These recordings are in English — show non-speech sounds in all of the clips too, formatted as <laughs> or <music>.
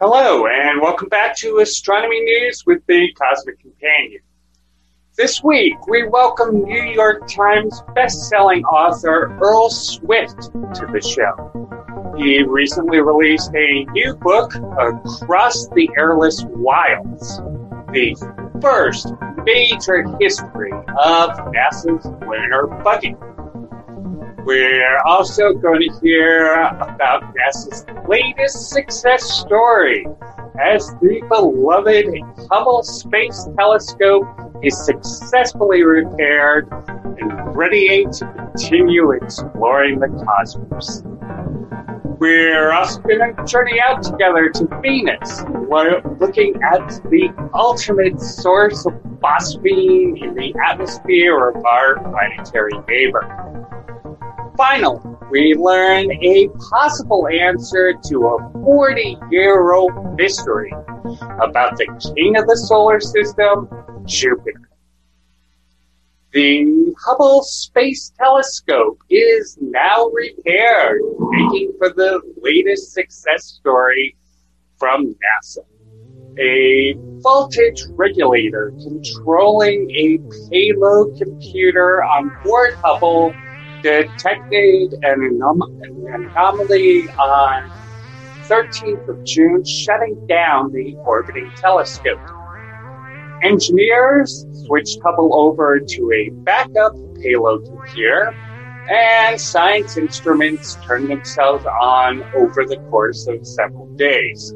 Hello, and welcome back to Astronomy News with the Cosmic Companion. This week, we welcome New York Times best-selling author Earl Swift to the show. He recently released a new book, Across the Airless Wilds, the first major history of NASA's lunar buggy. We're also going to hear about NASA's latest success story as the beloved Hubble Space Telescope is successfully repaired and ready to continue exploring the cosmos. We're also going to journey out together to Venus. Looking at the ultimate source of phosphine in the atmosphere of our planetary neighbor. Finally, we learn a possible answer to a 40 year old mystery about the king of the solar system, Jupiter. The Hubble Space Telescope is now repaired, making for the latest success story from NASA. A voltage regulator controlling a payload computer on board Hubble detected an, anom- an anomaly on 13th of June, shutting down the orbiting telescope. Engineers switched Hubble over to a backup payload computer, and science instruments turned themselves on over the course of several days.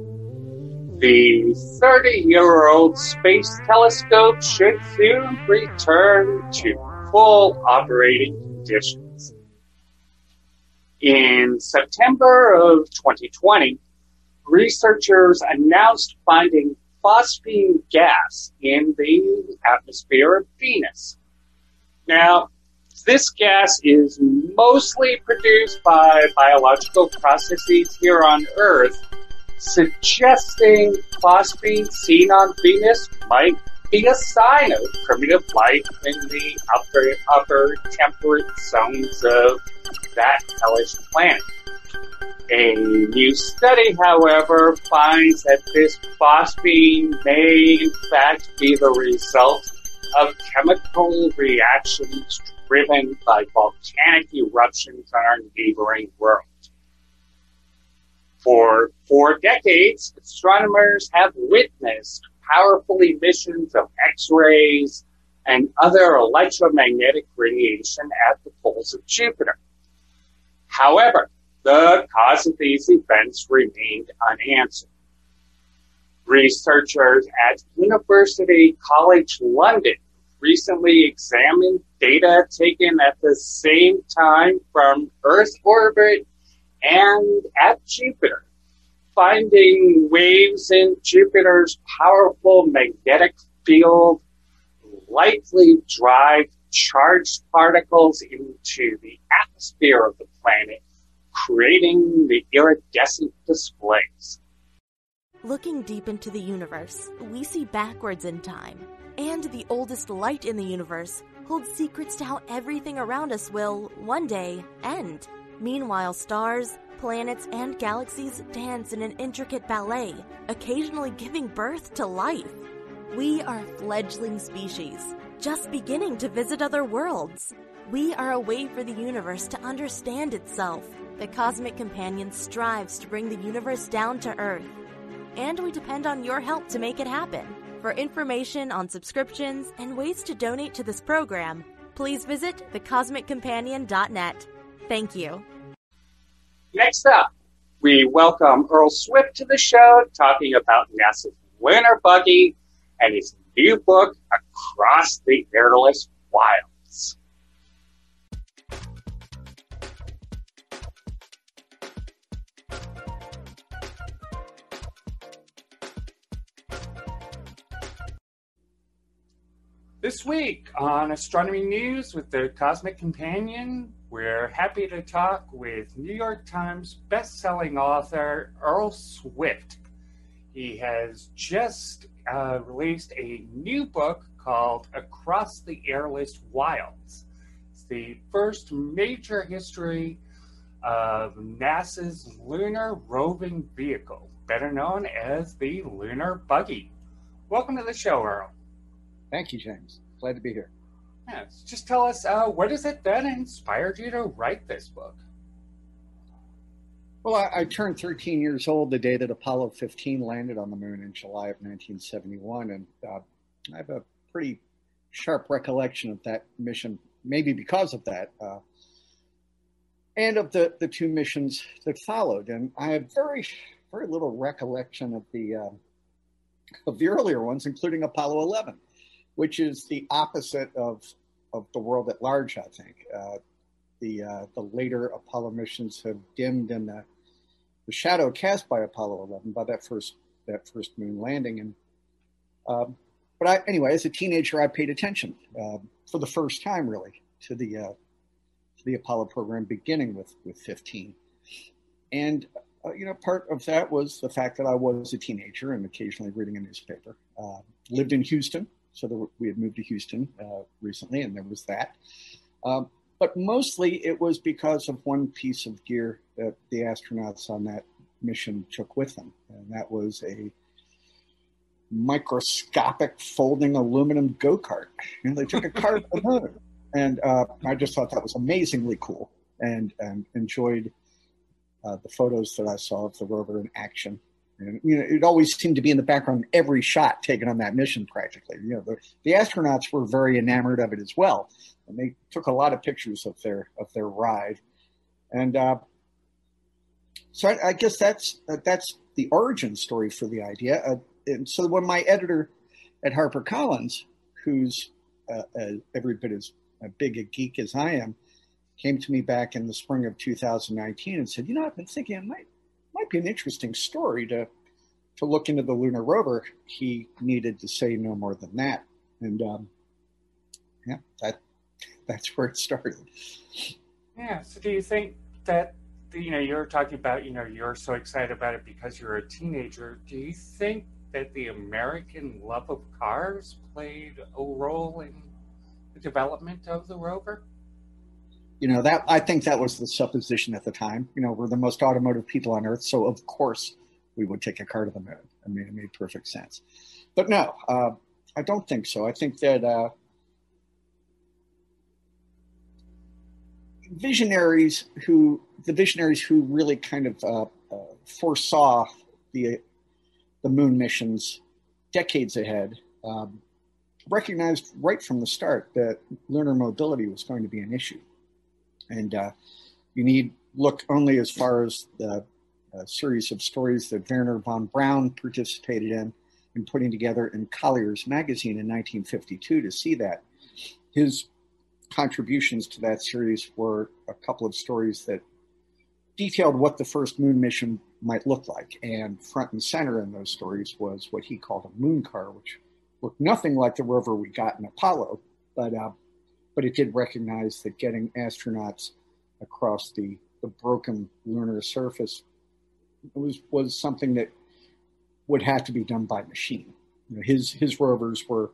The 30 year old space telescope should soon return to full operating conditions. In September of 2020, researchers announced finding phosphine gas in the atmosphere of Venus. Now, this gas is mostly produced by biological processes here on Earth, suggesting phosphine seen on Venus might be a sign of primitive life in the upper, upper temperate zones of that hellish planet. A new study, however, finds that this phosphine may in fact be the result of chemical reactions driven by volcanic eruptions on our neighboring world. For four decades, astronomers have witnessed powerful emissions of X-rays and other electromagnetic radiation at the poles of Jupiter. However, the cause of these events remained unanswered. Researchers at University College London recently examined data taken at the same time from Earth orbit and at Jupiter finding waves in Jupiter's powerful magnetic field likely drive charged particles into the atmosphere of the planet, creating the iridescent displays. Looking deep into the universe, we see backwards in time. And the oldest light in the universe holds secrets to how everything around us will, one day, end. Meanwhile, stars, planets, and galaxies dance in an intricate ballet, occasionally giving birth to life. We are fledgling species, just beginning to visit other worlds. We are a way for the universe to understand itself. The Cosmic Companion strives to bring the universe down to Earth. And we depend on your help to make it happen. For information on subscriptions and ways to donate to this program, please visit thecosmiccompanion.net. Thank you. Next up, we welcome Earl Swift to the show, talking about NASA's lunar buggy and his new book, Across the Airless Wilds. This week on Astronomy News with the Cosmic Companion, we're happy to talk with New York Times best-selling author Earl Swift. He has just uh, released a new book called Across the Airless Wilds. It's the first major history of NASA's lunar roving vehicle, better known as the Lunar Buggy. Welcome to the show, Earl. Thank you, James. Glad to be here. Yes, just tell us uh, what is it that inspired you to write this book? Well, I, I, turned 13 years old the day that Apollo 15 landed on the moon in July of 1971, and uh, I have a pretty sharp recollection of that mission, maybe because of that, uh, and of the, the two missions that followed. And I have very, very little recollection of the uh, of the earlier ones, including Apollo 11, which is the opposite of of the world at large. I think uh, the uh, the later Apollo missions have dimmed in the the shadow cast by Apollo 11 by that first that first moon landing. And um, but I, anyway, as a teenager, I paid attention uh, for the first time, really, to the uh, to the Apollo program, beginning with with 15. And uh, you know, part of that was the fact that I was a teenager and occasionally reading a newspaper. Uh, lived in Houston, so we had moved to Houston uh, recently, and there was that. Um, but mostly it was because of one piece of gear that the astronauts on that mission took with them, and that was a microscopic folding aluminum go kart. And they took a to the moon, and uh, I just thought that was amazingly cool, and and enjoyed uh, the photos that I saw of the rover in action. And you know, it always seemed to be in the background every shot taken on that mission, practically. You know, the, the astronauts were very enamored of it as well, and they took a lot of pictures of their of their ride. And uh, so I, I, guess that's uh, that's the origin story for the idea. Uh, and so when my editor at HarperCollins, who's uh, uh, every bit as big a geek as I am, came to me back in the spring of 2019 and said, "You know, I've been thinking it might might be an interesting story to to look into the lunar rover." He needed to say no more than that, and um, yeah, that that's where it started. Yeah. So, do you think that you know you're talking about you know you're so excited about it because you're a teenager? Do you think that the American love of cars played a role in the development of the rover? You know that I think that was the supposition at the time. You know, we're the most automotive people on Earth, so of course we would take a car to the moon. I mean, it made perfect sense. But no, uh, I don't think so. I think that uh, visionaries who the visionaries who really kind of uh, uh, foresaw the the moon missions decades ahead um, recognized right from the start that lunar mobility was going to be an issue, and uh, you need look only as far as the uh, series of stories that Wernher von Braun participated in in putting together in Collier's magazine in 1952 to see that. His contributions to that series were a couple of stories that detailed what the first moon mission might look like. And front and center in those stories was what he called a moon car, which looked nothing like the rover we got in Apollo, but uh, but it did recognize that getting astronauts across the, the broken lunar surface was was something that would have to be done by machine. You know, his his rovers were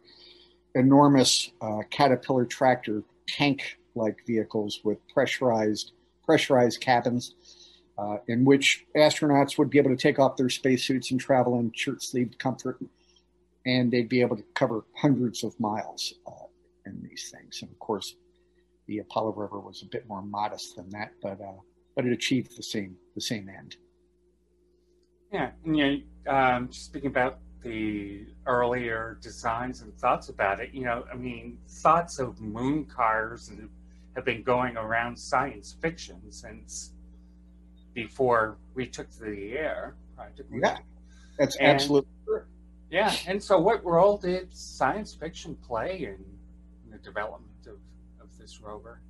enormous uh, caterpillar tractor tank like vehicles with pressurized pressurized cabins uh, in which astronauts would be able to take off their spacesuits and travel in shirt sleeved comfort and they'd be able to cover hundreds of miles uh, in these things and of course the apollo rover was a bit more modest than that but uh, but it achieved the same the same end yeah and you know, um, speaking about the earlier designs and thoughts about it. You know, I mean, thoughts of moon cars have been going around science fiction since before we took to the air, practically. Yeah, that's and, absolutely true. Yeah, and so what role did science fiction play in, in the development of, of this rover?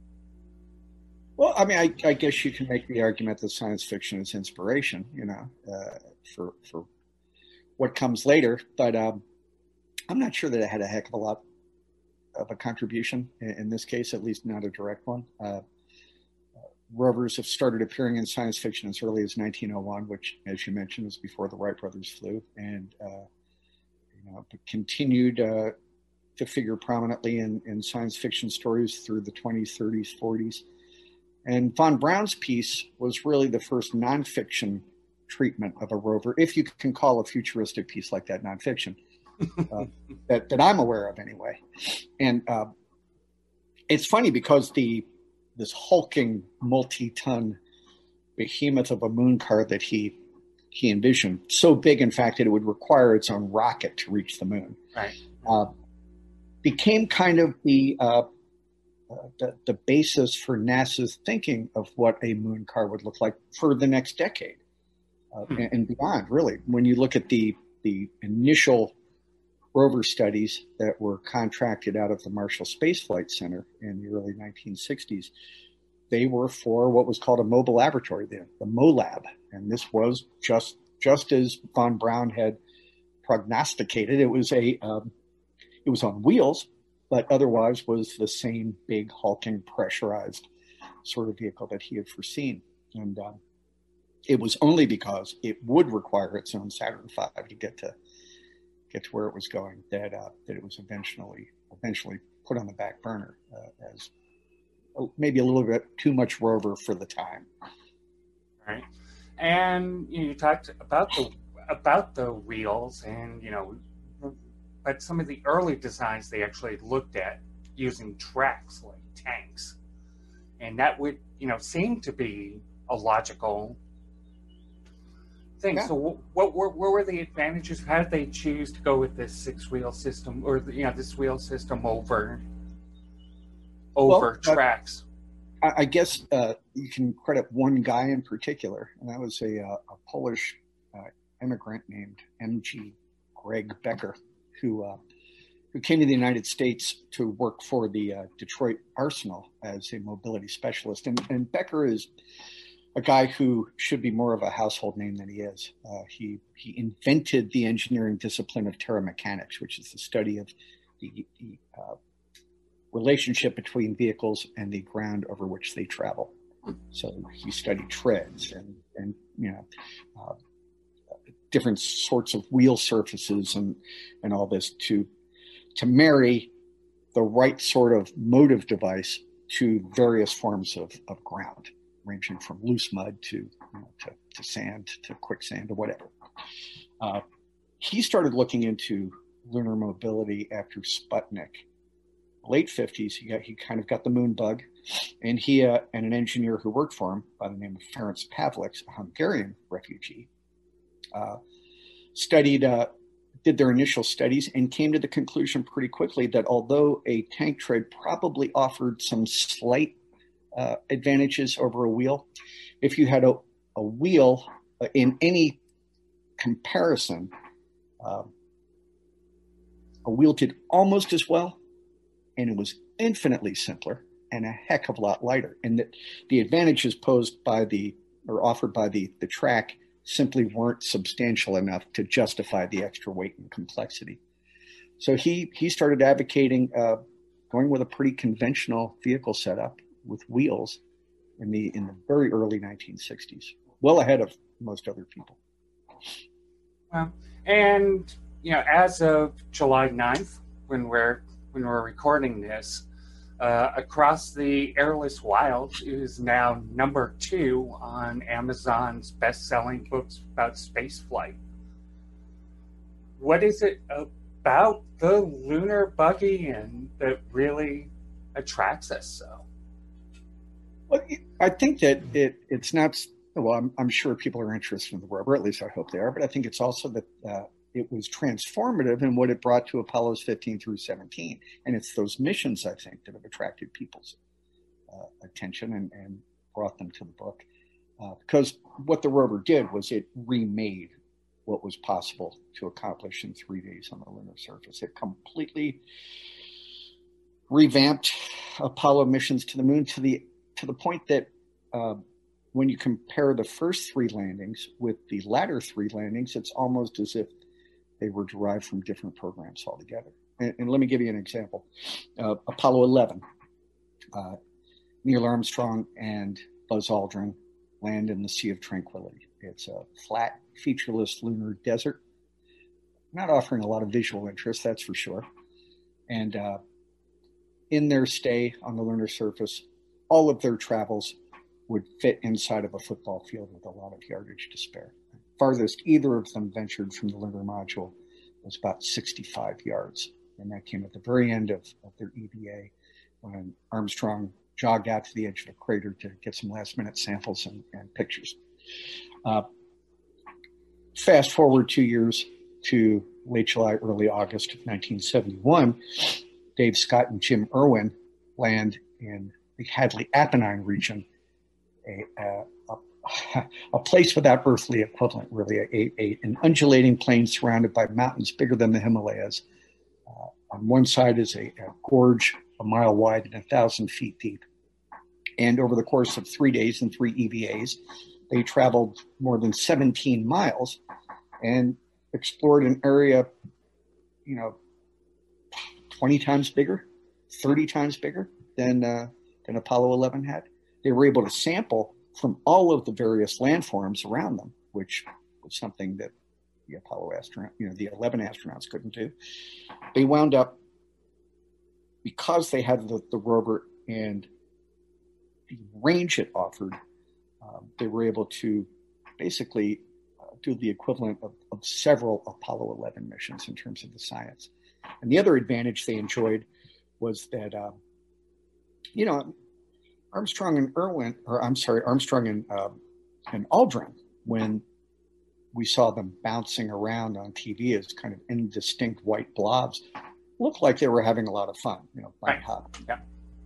Well, I mean, I, I, guess you can make the argument that science fiction is inspiration, you know, uh, for for what comes later. But um, I'm not sure that it had a heck of a lot of a contribution in, this case, at least not a direct one. Uh, rovers have started appearing in science fiction as early as 1901, which, as you mentioned, was before the Wright brothers flew, and uh, you know, continued uh, to figure prominently in, in science fiction stories through the 20s, 30s, 40s. And von Braun's piece was really the first nonfiction treatment of a rover, if you can call a futuristic piece like that nonfiction, uh, that, that I'm aware of anyway. And uh, it's funny because the this hulking multi-ton behemoth of a moon car that he he envisioned, so big in fact that it would require its own rocket to reach the moon, right. uh, became kind of the uh, uh, the, the basis for NASA's thinking of what a moon car would look like for the next decade uh, hmm. and, and, beyond. Really, when you look at the the initial rover studies that were contracted out of the Marshall Space Flight Center in the early 1960s, they were for what was called a mobile laboratory, the, the MOLAB, and this was just just as von Braun had prognosticated. It was a um, it was on wheels, but otherwise was the same big hulking pressurized sort of vehicle that he had foreseen. And um, it was only because it would require its own Saturn V to get to get to where it was going that uh, that it was eventually eventually put on the back burner uh, as maybe a little bit too much rover for the time. Right, and you, know, you talked about the about the wheels, and you know but some of the early designs they actually looked at using tracks like tanks. And that would, you know, seem to be a logical thing. So, what, what, what were the advantages? How did they choose to go with this six wheel system or, you know, this wheel system over over well, tracks? Uh, I guess uh, you can credit one guy in particular, and that was a, uh, a Polish uh, immigrant named M.G. Greg Bekker who uh, who came to the United States to work for the uh, Detroit Arsenal as a mobility specialist. And, and, Bekker is a guy who should be more of a household name than he is. Uh, he he invented the engineering discipline of terramechanics, which is the study of the, the uh, relationship between vehicles and the ground over which they travel. So he studied treads and and you know uh, different sorts of wheel surfaces and and all this to to marry the right sort of motive device to various forms of, of ground, ranging from loose mud to, you know, to, to sand to quicksand or whatever. Uh, he started looking into lunar mobility after Sputnik. Late 50s, he, got, he kind of got the moon bug, and he uh, and an engineer who worked for him by the name of Ferenc Pavlics, a Hungarian refugee, uh, studied, uh, did their initial studies, and came to the conclusion pretty quickly that although a tank tread probably offered some slight uh, advantages over a wheel, if you had a, a wheel uh, in any comparison, uh, a wheel did almost as well, and it was infinitely simpler and a heck of a lot lighter. And that the advantages posed by the or offered by the the track simply weren't substantial enough to justify the extra weight and complexity. So he he started advocating uh, going with a pretty conventional vehicle setup with wheels in the in the very early 1960s, well ahead of most other people. Well, and you know, as of July 9th, when we're when we're recording this, uh, Across the Airless Wilds is now number two on Amazon's best selling books about space flight. What is it about the lunar buggy and that really attracts us so? Well, I think that it, it's not, well, I'm, I'm, sure people are interested in the rover, at least I hope they are, but I think it's also that uh, it was transformative in what it brought to Apollo's 15 through 17. And it's those missions, I think, that have attracted people's uh, attention and, and, brought them to the book. Uh, because what the rover did was it remade what was possible to accomplish in three days on the lunar surface. It completely revamped Apollo missions to the moon to the to the point that uh, when you compare the first three landings with the latter three landings, it's almost as if they were derived from different programs altogether. And, and let me give you an example. Uh, Apollo 11, uh, Neil Armstrong and Buzz Aldrin land in the Sea of Tranquility. It's a flat, featureless lunar desert, not offering a lot of visual interest, that's for sure. And uh, in their stay on the lunar surface, all of their travels would fit inside of a football field with a lot of yardage to spare. Farthest either of them ventured from the lunar module was about 65 yards. And that came at the very end of, of their EVA when Armstrong jogged out to the edge of a crater to get some last minute samples and, and pictures. Uh, fast forward two years to late July, early August of 1971, Dave Scott and Jim Irwin land in the Hadley Apennine region, a, a, a, <laughs> a place without earthly equivalent, really, a, an undulating plain surrounded by mountains bigger than the Himalayas. Uh, on one side is a, gorge a mile wide and a thousand feet deep. And over the course of three days and three EVAs, they traveled more than 17 miles and explored an area, you know, 20 times bigger, 30 times bigger than, uh, than Apollo 11 had. They were able to sample from all of the various landforms around them, which was something that the Apollo astronaut, you know, the 11 astronauts couldn't do. They wound up, because they had the, the rover and the range it offered, um, they were able to basically uh, do the equivalent of, of, several Apollo 11 missions in terms of the science. And the other advantage they enjoyed was that, uh, you know, Armstrong and Irwin, or I'm sorry, Armstrong and uh, and Aldrin, when we saw them bouncing around on TV as kind of indistinct white blobs, looked like they were having a lot of fun, you know, right. hop, yeah.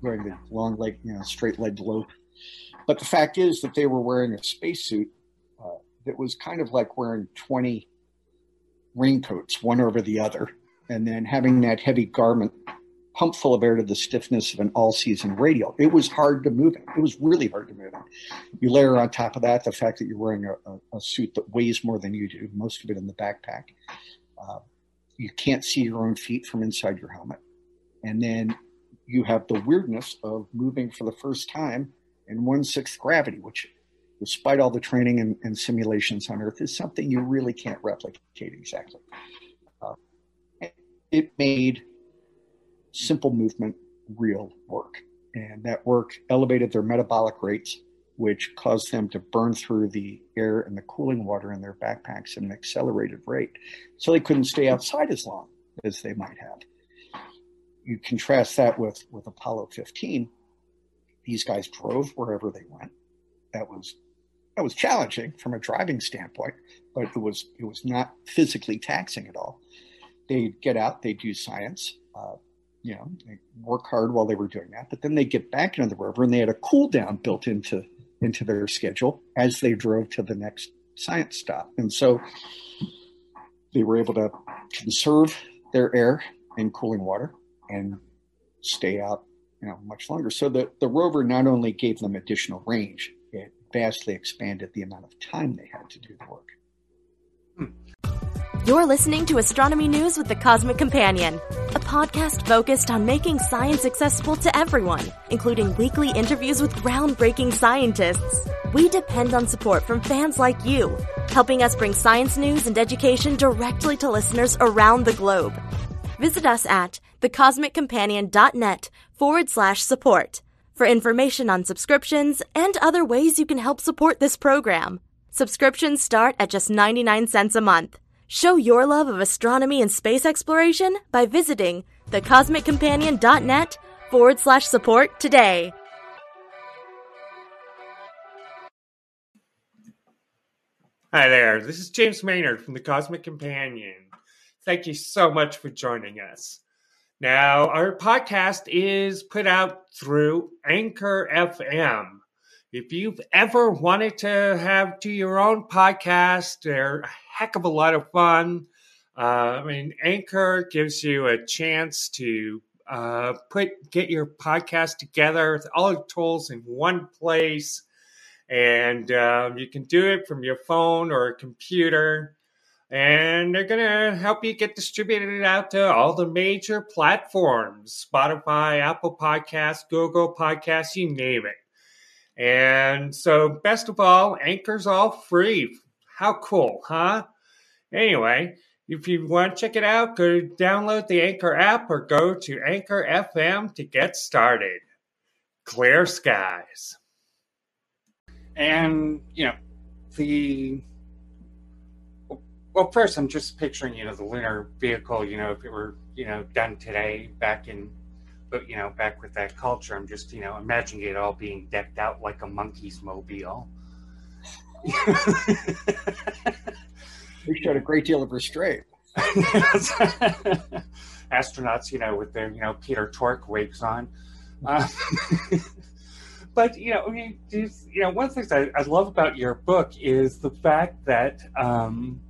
wearing the long leg, you know, straight leg lope but the fact is that they were wearing a spacesuit uh, that was kind of like wearing 20 raincoats, one over the other, and then having that heavy garment pumped full of air to the stiffness of an all season radial. It was hard to move in. It was really hard to move in. You layer on top of that the fact that you're wearing a, a, a suit that weighs more than you do, most of it in the backpack. Uh, you can't see your own feet from inside your helmet. And then you have the weirdness of moving for the first time in one sixth gravity, which, despite all the training and, and, simulations on Earth, is something you really can't replicate exactly. Uh, it made simple movement real work, and that work elevated their metabolic rates, which caused them to burn through the air and the cooling water in their backpacks at an accelerated rate, so they couldn't stay outside as long as they might have. You contrast that with, with Apollo 15, these guys drove wherever they went. That was that was challenging from a driving standpoint, but it was it was not physically taxing at all. They'd get out, they'd do science, uh, you know, work hard while they were doing that. But then they get back into the rover, and they had a cool down built into into their schedule as they drove to the next science stop, and so they were able to conserve their air and cooling water and stay out you know much longer. So the, the rover not only gave them additional range, it vastly expanded the amount of time they had to do the work. Hmm. You're listening to Astronomy News with the Cosmic Companion, a podcast focused on making science accessible to everyone, including weekly interviews with groundbreaking scientists. We depend on support from fans like you, helping us bring science news and education directly to listeners around the globe. Visit us at thecosmiccompanion.net forward slash support for information on subscriptions and other ways you can help support this program. Subscriptions start at just 99 cents a month. Show your love of astronomy and space exploration by visiting thecosmiccompanion.net forward slash support today. Hi there, this is James Maynard from the Cosmic Companion. Thank you so much for joining us. Now, our podcast is put out through Anchor FM. If you've ever wanted to have do your own podcast, they're a heck of a lot of fun. Uh, I mean, Anchor gives you a chance to uh, put get your podcast together all the tools in one place, and um, you can do it from your phone or a computer and they're going to help you get distributed out to all the major platforms Spotify, Apple Podcasts, Google Podcasts, you name it. And so, best of all, Anchor's all free. How cool, huh? Anyway, if you want to check it out, go download the Anchor app or go to Anchor FM to get started. Clear skies. and you know the well first i'm just picturing you know the lunar vehicle you know if it were you know done today back in but you know back with that culture i'm just you know imagining it all being decked out like a Monkeemobile. <laughs> We showed a great deal of restraint. <laughs> Astronauts you know with their you know peter tork wigs on. Uh, <laughs> but you know, I mean, you know, one of the things I, I, love about your book is the fact that um,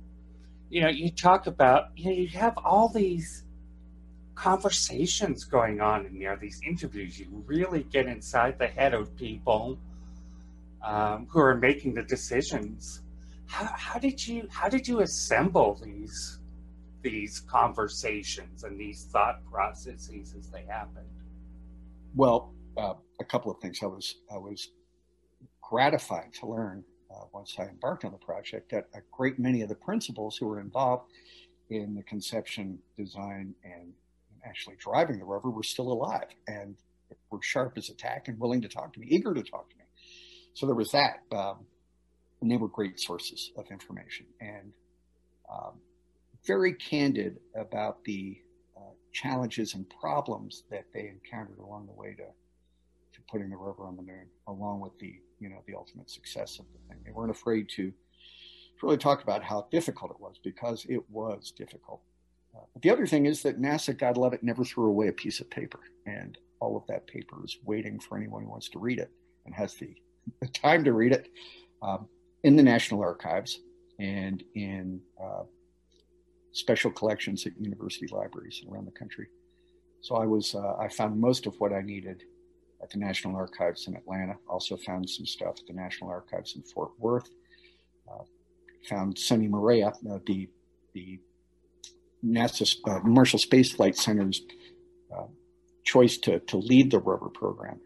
you know you talk about you know you have all these conversations going on in there, these interviews. You really get inside the head of people um, who are making the decisions. How, how did you how did you assemble these these conversations and these thought processes as they happened? Well, uh, a couple of things. I was I was gratified to learn uh, once I embarked on the project that a great many of the principals who were involved in the conception, design, and actually driving the rover were still alive and were sharp as a tack and willing to talk to me, eager to talk to me. So there was that, um, and they were great sources of information and um, very candid about the uh, challenges and problems that they encountered along the way to to putting the rover on the moon, along with the you know the ultimate success of the thing. They weren't afraid to, to really talk about how difficult it was because it was difficult. The other thing is that NASA, God love it, never threw away a piece of paper, and all of that paper is waiting for anyone who wants to read it and has the, the <laughs> time to read it um, in the National Archives and in uh, special collections at university libraries around the country. So I was uh, I found most of what I needed at the National Archives in Atlanta. Also found some stuff at the National Archives in Fort Worth. Uh, found Sonny Morea, uh, the the NASA uh, Marshall Space Flight Center's uh, choice to to lead the rover program.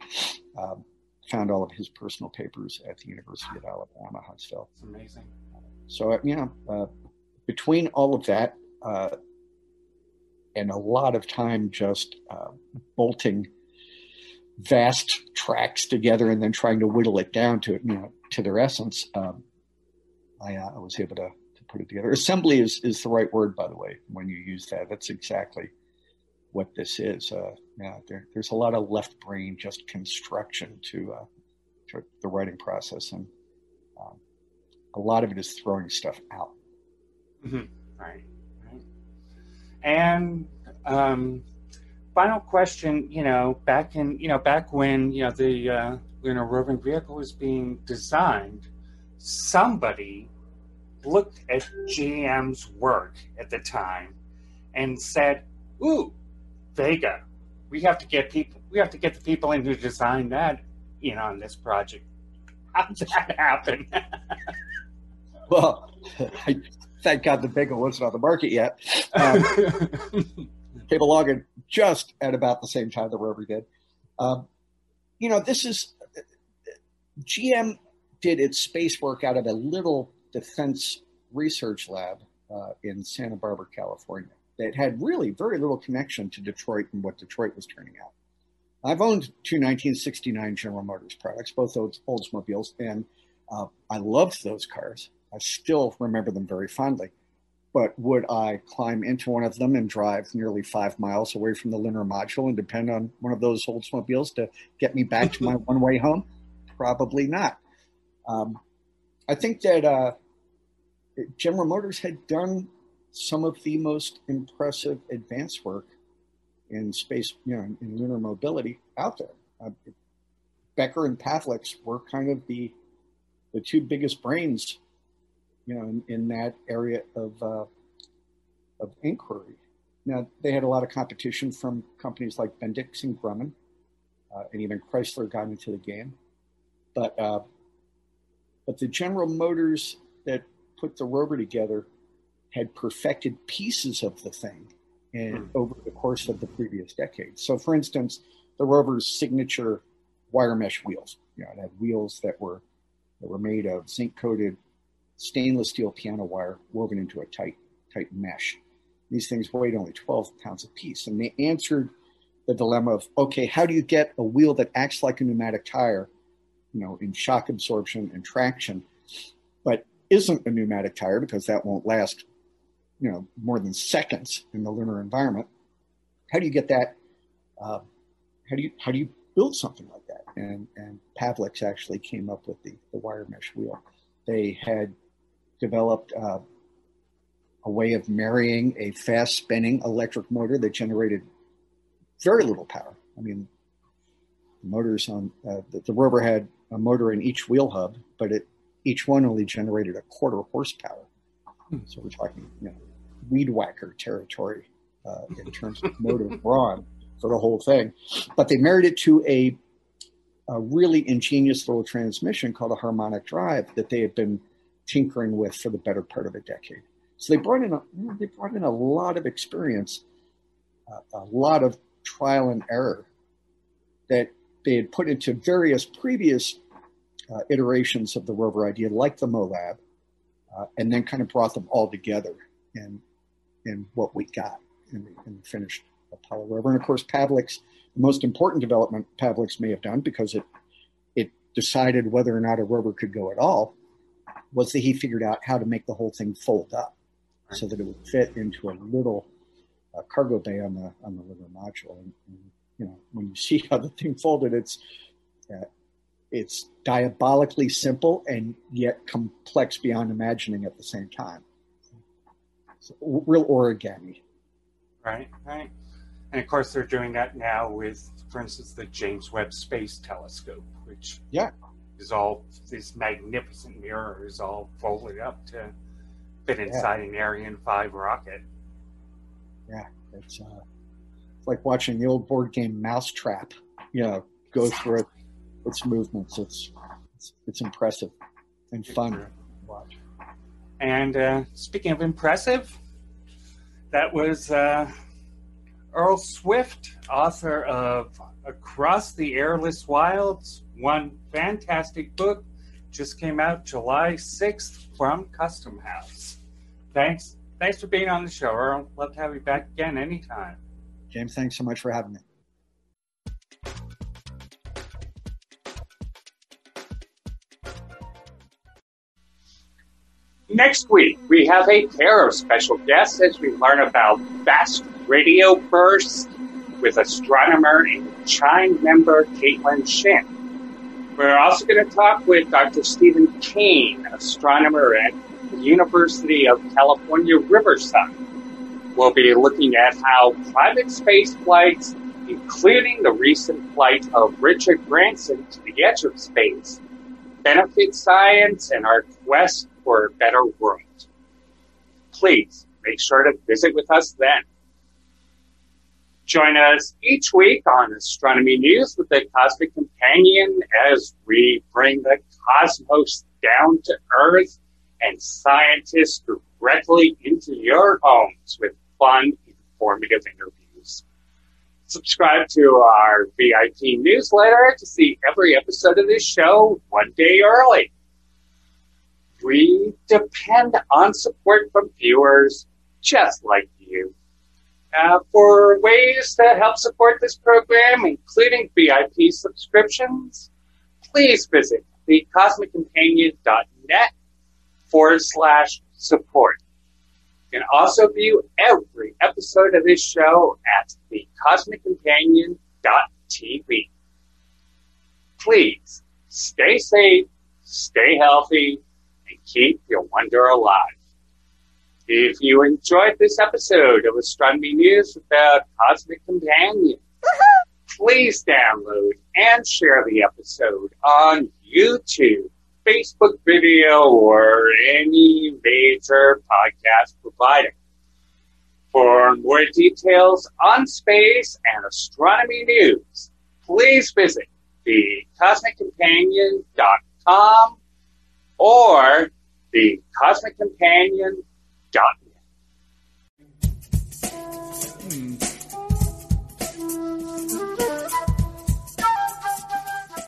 Um, found all of his personal papers at the University of Alabama, Huntsville. It's amazing. So uh, you know, uh, between all of that and a lot of time just bolting vast tracks together and then trying to whittle it down to you know to their essence, um, I, uh, I, was able to put it together. Assembly is, is the right word, by the way, when you use that. That's exactly what this is. Uh, yeah, there, there's a lot of left brain just construction to, uh, to the writing process, and um, a lot of it is throwing stuff out. Mm-hmm. Right. right. And um, final question, you know, back in, you know, back when, you know, the uh, lunar roving vehicle was being designed, somebody looked at GM's work at the time and said, "Ooh, Vega, we have to get people, we have to get the people in who designed that in on this project." How did that happen? <laughs> well, <laughs> I, thank God the Vega wasn't on the market yet. Um, <laughs> came along just at about the same time the rover did. Um, you know, this is GM did its space work out of a little defense research lab uh, in Santa Barbara, California, that had really very little connection to Detroit and what Detroit was turning out. I've owned two 1969 General Motors products, both those Oldsmobiles, and uh, I loved those cars. I still remember them very fondly but would I climb into one of them and drive nearly five miles away from the lunar module and depend on one of those Oldsmobiles to get me back to my <laughs> one way home? Probably not. Um, I think that uh, General Motors had done some of the most impressive advanced work in space, you know, in lunar mobility out there. Uh, Bekker and Pavlics were kind of the the two biggest brains you know, in, in that area of uh, of inquiry. Now they had a lot of competition from companies like Bendix and Grumman, uh, and even Chrysler got into the game. But uh, but the General Motors that put the rover together had perfected pieces of the thing and hmm. over the course of the previous decade. So, for instance, the rover's signature wire mesh wheels. You know, it had wheels that were that were made of zinc coated stainless steel piano wire woven into a tight, tight mesh. These things weighed only 12 pounds a piece. And they answered the dilemma of okay, how do you get a wheel that acts like a pneumatic tire you know, in shock absorption and traction, isn't a pneumatic tire because that won't last, you know, more than seconds in the lunar environment. How do you get that? Uh, how do you how do you build something like that? And and Pavlics actually came up with the the wire mesh wheel. They had developed uh, a way of marrying a fast spinning electric motor that generated very little power. I mean, the motors on uh, the, the, rover had a motor in each wheel hub, but it each one only generated a quarter horsepower. Hmm. So we're talking, you know, weed whacker territory uh, in terms of motive brawn for the whole thing. But they married it to a, a really ingenious little transmission called a harmonic drive that they had been tinkering with for the better part of a decade. So they brought in a, they brought in a lot of experience, uh, a lot of trial and error that they had put into various previous uh, iterations of the rover idea, like the MOLAB, uh, and then kind of brought them all together in, in what we got in the, in the finished Apollo rover. And of course, Pavlics, the most important development Pavlics may have done because it, it decided whether or not a rover could go at all, was that he figured out how to make the whole thing fold up so that it would fit into a little uh, cargo bay on the on the lunar module. And, and, you know, when you see how the thing folded, it's uh, it's diabolically simple and yet complex beyond imagining at the same time. So, real origami. Right, right. And of course, they're doing that now with, for instance, the James Webb Space Telescope, which yeah is all this magnificent mirror is all folded up to fit inside yeah. an Ariane 5 rocket. Yeah, it's, uh, it's like watching the old board game Mousetrap, you know, go through it, its movements. It's, it's, it's impressive and fun to watch. And uh, speaking of impressive, that was uh, Earl Swift, author of Across the Airless Wilds, one fantastic book just came out July 6th from Custom House. Thanks. Thanks for being on the show, Earl. Love to have you back again anytime. James, thanks so much for having me. Next week, we have a pair of special guests as we learn about fast radio bursts with astronomer and Chime member Kaitlyn Shin. We're also going to talk with Dr. Stephen Kane, astronomer at the University of California, Riverside. We'll be looking at how private space flights, including the recent flight of Richard Branson to the edge of space, benefit science and our quest for a better world. Please make sure to visit with us then. Join us each week on Astronomy News with the Cosmic Companion as we bring the cosmos down to Earth and scientists directly into your homes with fun, informative interviews. Subscribe to our VIP newsletter to see every episode of this show one day early. We depend on support from viewers just like you. Uh, for ways to help support this program, including VIP subscriptions, please visit thecosmiccompanion.net forward slash support. You can also view every episode of this show at thecosmiccompanion.tv. Please stay safe, stay healthy, and keep your wonder alive. If you enjoyed this episode of Astronomy News with the Cosmic Companion, please download and share the episode on YouTube, Facebook video, or any major podcast provider. For more details on space and astronomy news, please visit thecosmiccompanion.com or the Cosmic Companion dot